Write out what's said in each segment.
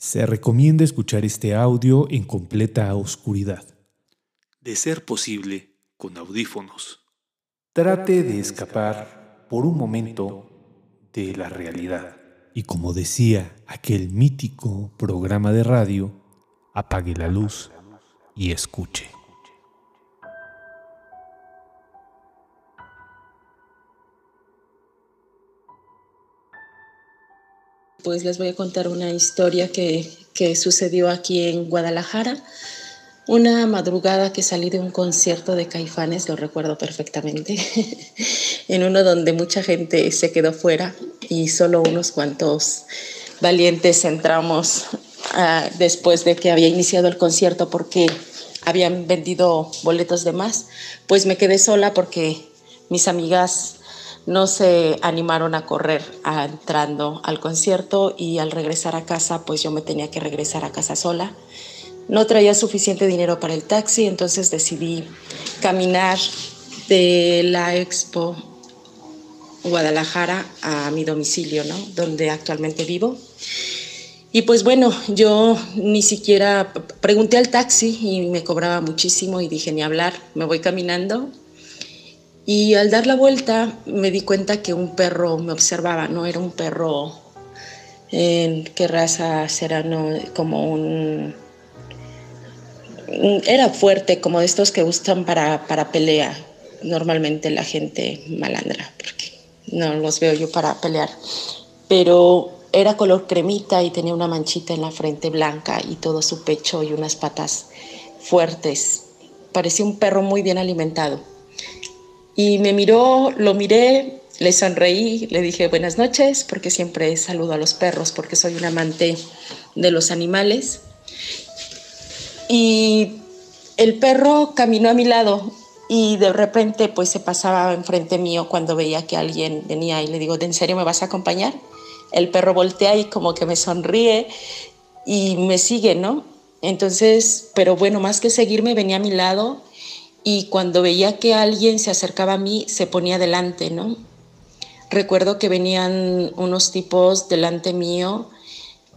Se recomienda escuchar este audio en completa oscuridad. De ser posible, con audífonos. Trate de escapar por un momento de la realidad. Y como decía aquel mítico programa de radio, apague la luz y escuche. Pues les voy a contar una historia que, que sucedió aquí en Guadalajara. Una madrugada que salí de un concierto de Caifanes, lo recuerdo perfectamente, en uno donde mucha gente se quedó fuera y solo unos cuantos valientes entramos uh, después de que había iniciado el concierto porque habían vendido boletos de más. Pues me quedé sola porque mis amigas no se animaron a correr entrando al concierto y al regresar a casa, pues yo me tenía que regresar a casa sola. No traía suficiente dinero para el taxi, entonces decidí caminar de la expo Guadalajara a mi domicilio, ¿no? Donde actualmente vivo. Y pues bueno, yo ni siquiera pregunté al taxi y me cobraba muchísimo y dije ni hablar, me voy caminando y al dar la vuelta me di cuenta que un perro me observaba, no era un perro, en qué raza será, no, como un... Era fuerte, como de estos que gustan para, para pelea, normalmente la gente malandra, porque no los veo yo para pelear. Pero era color cremita y tenía una manchita en la frente blanca y todo su pecho y unas patas fuertes. Parecía un perro muy bien alimentado. Y me miró, lo miré, le sonreí, le dije buenas noches, porque siempre saludo a los perros, porque soy un amante de los animales. Y el perro caminó a mi lado y de repente pues se pasaba enfrente mío cuando veía que alguien venía y le digo, ¿de en serio me vas a acompañar? El perro voltea y como que me sonríe y me sigue, ¿no? Entonces, pero bueno, más que seguirme, venía a mi lado y cuando veía que alguien se acercaba a mí, se ponía delante, ¿no? Recuerdo que venían unos tipos delante mío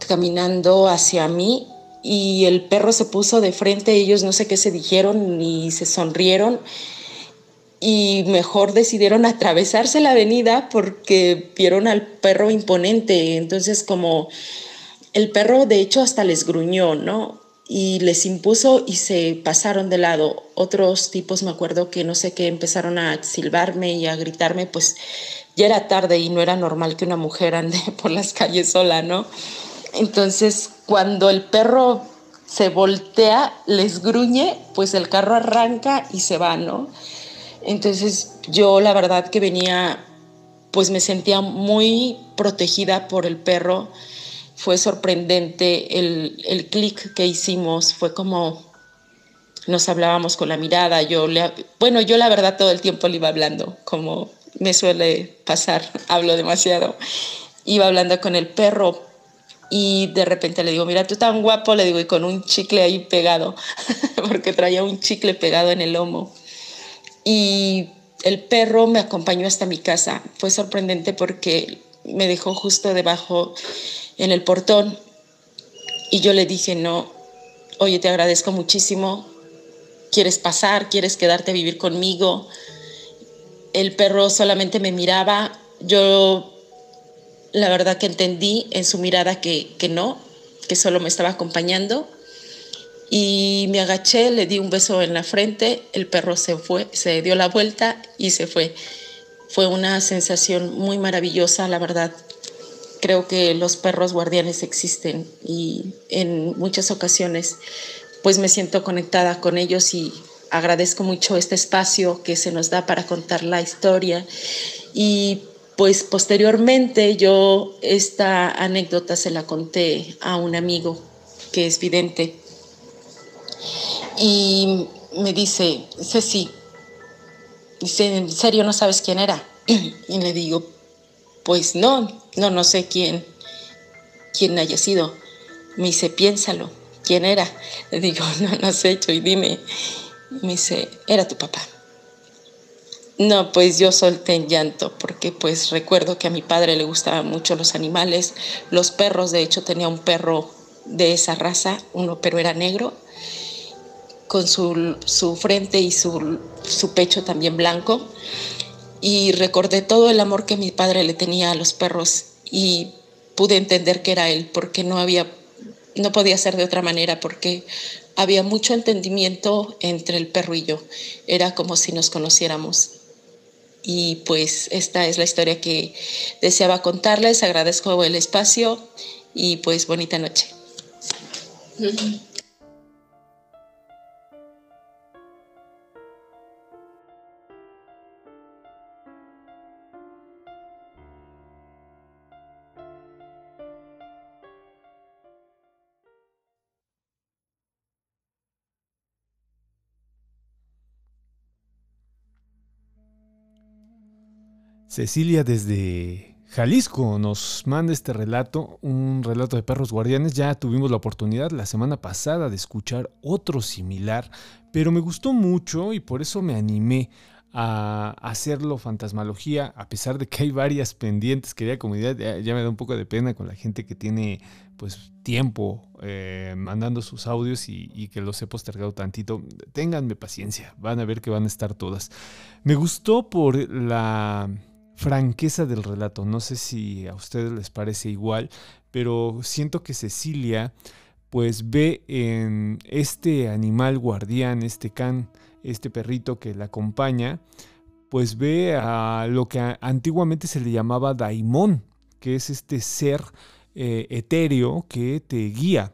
caminando hacia mí y el perro se puso de frente, ellos no sé qué se dijeron ni se sonrieron y mejor decidieron atravesarse la avenida porque vieron al perro imponente, entonces como el perro de hecho hasta les gruñó, ¿no? Y les impuso y se pasaron de lado. Otros tipos, me acuerdo que no sé qué, empezaron a silbarme y a gritarme, pues ya era tarde y no era normal que una mujer ande por las calles sola, ¿no? Entonces, cuando el perro se voltea, les gruñe, pues el carro arranca y se va, ¿no? Entonces, yo la verdad que venía, pues me sentía muy protegida por el perro fue sorprendente el, el clic que hicimos, fue como nos hablábamos con la mirada, yo le, bueno, yo la verdad todo el tiempo le iba hablando, como me suele pasar, hablo demasiado, iba hablando con el perro y de repente le digo, mira, tú tan guapo, le digo, y con un chicle ahí pegado, porque traía un chicle pegado en el lomo. Y el perro me acompañó hasta mi casa, fue sorprendente porque me dejó justo debajo en el portón y yo le dije, no, oye, te agradezco muchísimo, quieres pasar, quieres quedarte a vivir conmigo. El perro solamente me miraba, yo la verdad que entendí en su mirada que, que no, que solo me estaba acompañando. Y me agaché, le di un beso en la frente, el perro se fue, se dio la vuelta y se fue. Fue una sensación muy maravillosa, la verdad. Creo que los perros guardianes existen y en muchas ocasiones pues me siento conectada con ellos y agradezco mucho este espacio que se nos da para contar la historia. Y pues posteriormente yo esta anécdota se la conté a un amigo que es vidente. Y me dice, Ceci, dice, ¿en serio no sabes quién era? Y le digo, pues no, no, no sé quién, quién haya sido. Me dice, piénsalo, ¿quién era? Le digo, no, no sé, y dime. Me dice, era tu papá. No, pues yo solté en llanto porque pues recuerdo que a mi padre le gustaban mucho los animales, los perros, de hecho tenía un perro de esa raza, uno pero era negro, con su, su frente y su, su pecho también blanco. Y recordé todo el amor que mi padre le tenía a los perros y pude entender que era él, porque no había, no podía ser de otra manera, porque había mucho entendimiento entre el perro y yo. Era como si nos conociéramos. Y pues esta es la historia que deseaba contarles. Agradezco el espacio y pues bonita noche. Cecilia desde Jalisco nos manda este relato, un relato de perros guardianes. Ya tuvimos la oportunidad la semana pasada de escuchar otro similar, pero me gustó mucho y por eso me animé a hacerlo fantasmalogía, a pesar de que hay varias pendientes, quería comunidad, ya, me da un poco de pena con la gente que tiene pues tiempo eh, mandando sus audios y, y, que los he postergado tantito. Ténganme paciencia, van a ver que van a estar todas. Me gustó por la franqueza del relato. No sé si a ustedes les parece igual, pero siento que Cecilia pues ve en este animal guardián, este can, este perrito que la acompaña, pues ve a lo que antiguamente se le llamaba daimón, que es este ser eh, etéreo que te guía.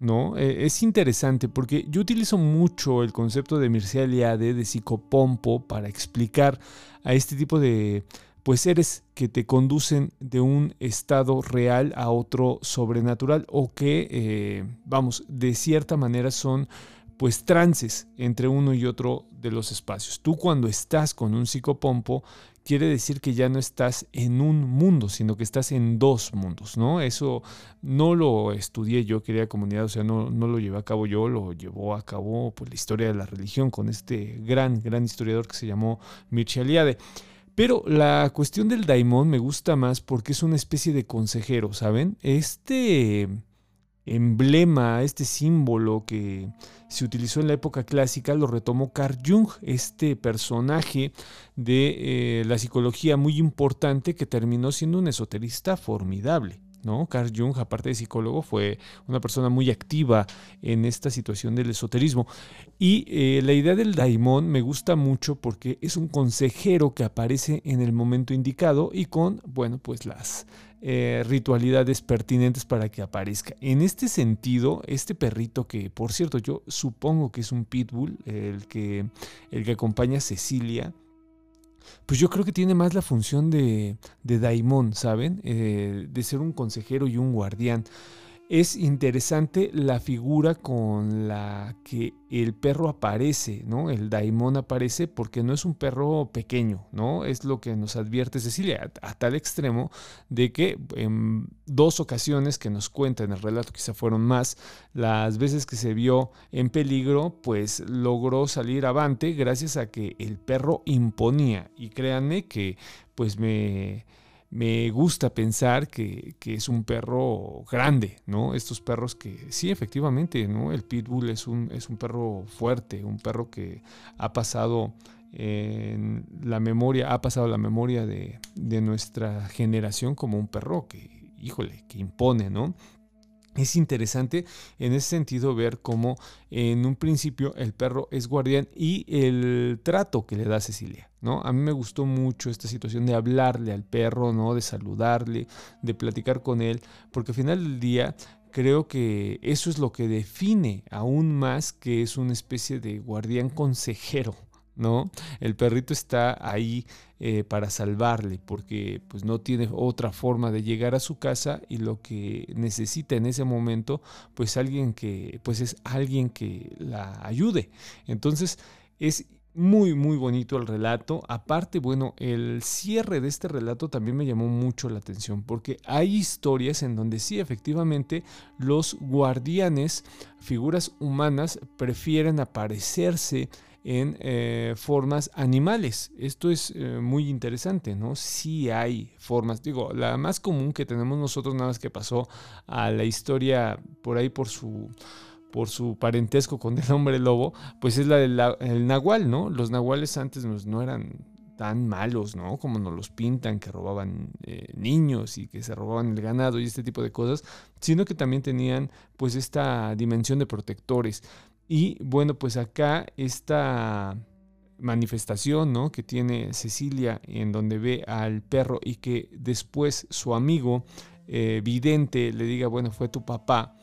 ¿no? E, es interesante porque yo utilizo mucho el concepto de Mircea Eliade, de psicopompo, para explicar a este tipo de, pues seres que te conducen de un estado real a otro sobrenatural o que, eh, vamos, de cierta manera son pues trances entre uno y otro de los espacios. Tú cuando estás con un psicopompo, quiere decir que ya no estás en un mundo, sino que estás en dos mundos, ¿no? Eso no lo estudié yo, quería comunidad, o sea, no, no lo llevé a cabo yo, lo llevó a cabo pues, la historia de la religión con este gran, gran historiador que se llamó Mircea Eliade. Pero la cuestión del daimon me gusta más porque es una especie de consejero, ¿saben? Este emblema, este símbolo que se utilizó en la época clásica, lo retomó Carl Jung, este personaje de eh, la psicología muy importante que terminó siendo un esoterista formidable. ¿No? Carl Jung, aparte de psicólogo, fue una persona muy activa en esta situación del esoterismo. Y eh, la idea del daimon me gusta mucho porque es un consejero que aparece en el momento indicado y con, bueno, pues las eh, ritualidades pertinentes para que aparezca. En este sentido, este perrito que, por cierto, yo supongo que es un pitbull, el que, el que acompaña a Cecilia, pues yo creo que tiene más la función de, de daimon, ¿saben? Eh, de ser un consejero y un guardián. Es interesante la figura con la que el perro aparece, ¿no? El daimon aparece porque no es un perro pequeño, ¿no? Es lo que nos advierte Cecilia, a, tal extremo de que en dos ocasiones que nos cuenta en el relato, quizá fueron más, las veces que se vio en peligro, pues logró salir avante gracias a que el perro imponía. Y créanme que pues me me gusta pensar que, es un perro grande, ¿no? Estos perros que sí, efectivamente, ¿no? El pitbull es un, es un perro fuerte, un perro que ha pasado en la memoria, ha pasado la memoria de, de nuestra generación como un perro que, híjole, que impone, ¿no? Es interesante en ese sentido ver cómo en un principio el perro es guardián y el trato que le da Cecilia. ¿no? A mí me gustó mucho esta situación de hablarle al perro, ¿no? de saludarle, de platicar con él, porque al final del día creo que eso es lo que define aún más que es una especie de guardián consejero. El perrito está ahí eh, para salvarle porque pues no tiene otra forma de llegar a su casa y lo que necesita en ese momento pues alguien que pues es alguien que la ayude. Entonces es muy, muy bonito el relato. Aparte, bueno, el cierre de este relato también me llamó mucho la atención porque hay historias en donde sí, efectivamente, los guardianes, figuras humanas, prefieren aparecerse en eh, formas animales. Esto es eh, muy interesante, ¿no? Sí hay formas, digo, la más común que tenemos nosotros nada más que pasó a la historia por ahí por su por su parentesco con el hombre lobo, pues es la del nahual, ¿no? Los nahuales antes no eran tan malos, ¿no? Como nos los pintan, que robaban eh, niños y que se robaban el ganado y este tipo de cosas, sino que también tenían pues esta dimensión de protectores. Y bueno, pues acá esta manifestación, ¿no? Que tiene Cecilia en donde ve al perro y que después su amigo eh, vidente le diga, bueno, fue tu papá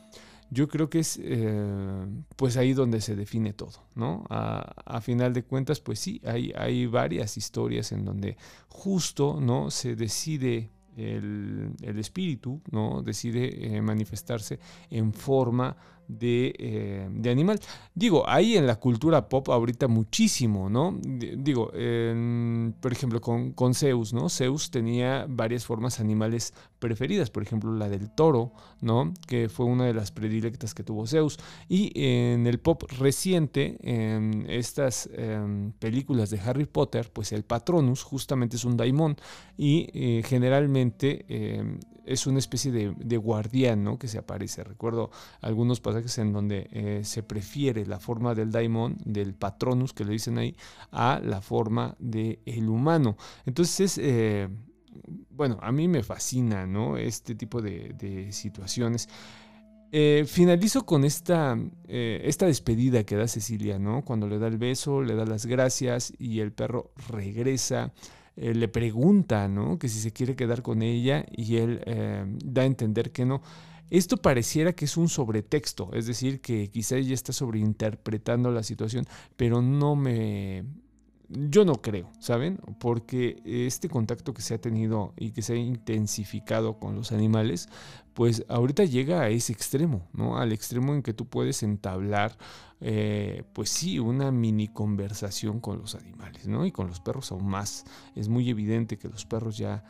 yo creo que es eh, pues ahí donde se define todo, ¿no? A, final de cuentas, pues sí, hay, hay varias historias en donde justo, ¿no? Se decide el, espíritu, ¿no? Decide eh, manifestarse en forma eh, de, animal. Digo, hay en la cultura pop ahorita muchísimo, ¿no? Digo, por ejemplo, con, con, Zeus, ¿no? Zeus tenía varias formas animales preferidas, por ejemplo, la del toro, ¿no? Que fue una de las predilectas que tuvo Zeus. Y en el pop reciente, en estas em, películas de Harry Potter, pues el Patronus justamente es un daimon y eh, generalmente em, es una especie de, guardián, ¿no? Que se aparece. Recuerdo algunos pasajes en donde eh, se prefiere la forma del daimon, del patronus que le dicen ahí, a la forma del el humano. Entonces, eh, bueno, a mí me fascina ¿no? este tipo de, situaciones. Eh, finalizo con esta, esta despedida que da Cecilia, ¿no? Cuando le da el beso, le da las gracias y el perro regresa. Le pregunta, ¿no? Que si se quiere quedar con ella y él da a entender que no. Esto pareciera que es un sobretexto, es decir, que quizá ella está sobreinterpretando la situación, pero no me... Yo no creo, ¿saben? Porque este contacto que se ha tenido y que se ha intensificado con los animales, pues ahorita llega a ese extremo, ¿no? Al extremo en que tú puedes entablar, eh, pues sí, una mini conversación con los animales, ¿no? Y con los perros aún más. Es muy evidente que los perros ya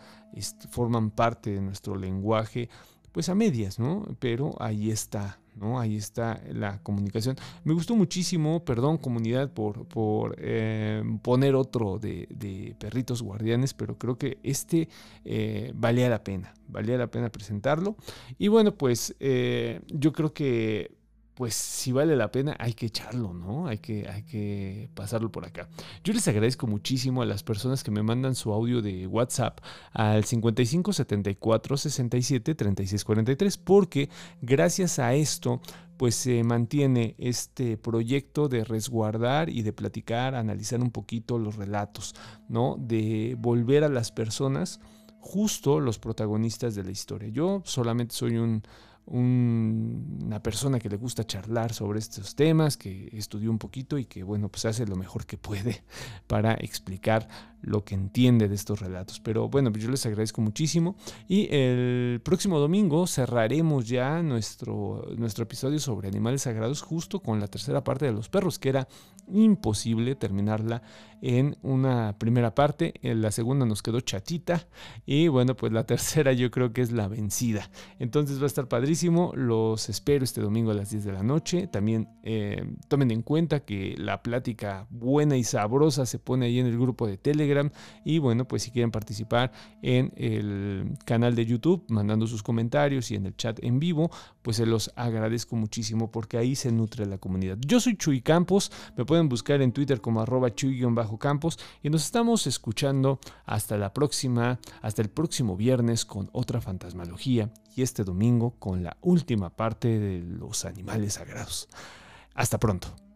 forman parte de nuestro lenguaje pues a medias, ¿no? Pero ahí está, ¿no? Ahí está la comunicación. Me gustó muchísimo, perdón comunidad por, por eh, poner otro de, perritos guardianes, pero creo que este eh, valía la pena, valía la pena presentarlo. Y bueno, pues eh, yo creo que pues si vale la pena hay que echarlo, ¿no? Hay que, hay que pasarlo por acá. Yo les agradezco muchísimo a las personas que me mandan su audio de WhatsApp al 55 74 67 36 43 porque gracias a esto pues se mantiene este proyecto de resguardar y de platicar, analizar un poquito los relatos, ¿no? De volver a las personas justo los protagonistas de la historia. Yo solamente soy un una persona que le gusta charlar sobre estos temas, que estudió un poquito y que, bueno, pues hace lo mejor que puede para explicar lo que entiende de estos relatos. Pero bueno, pues yo les agradezco muchísimo y el próximo domingo cerraremos ya nuestro, nuestro episodio sobre animales sagrados justo con la tercera parte de los perros, que era imposible terminarla en una primera parte, en la segunda nos quedó chatita y bueno, pues la tercera yo creo que es la vencida. Entonces va a estar padrísimo, los espero este domingo a las 10 de la noche. También eh, tomen en cuenta que la plática buena y sabrosa se pone ahí en el grupo de Telegram y bueno, pues si quieren participar en el canal de YouTube, mandando sus comentarios y en el chat en vivo, pues se los agradezco muchísimo porque ahí se nutre la comunidad. Yo soy Chuy Campos, me pueden buscar en Twitter como arroba chuy-campos y nos estamos escuchando hasta la próxima, hasta el próximo viernes con otra fantasmalogía y este domingo con la última parte de los animales sagrados. Hasta pronto.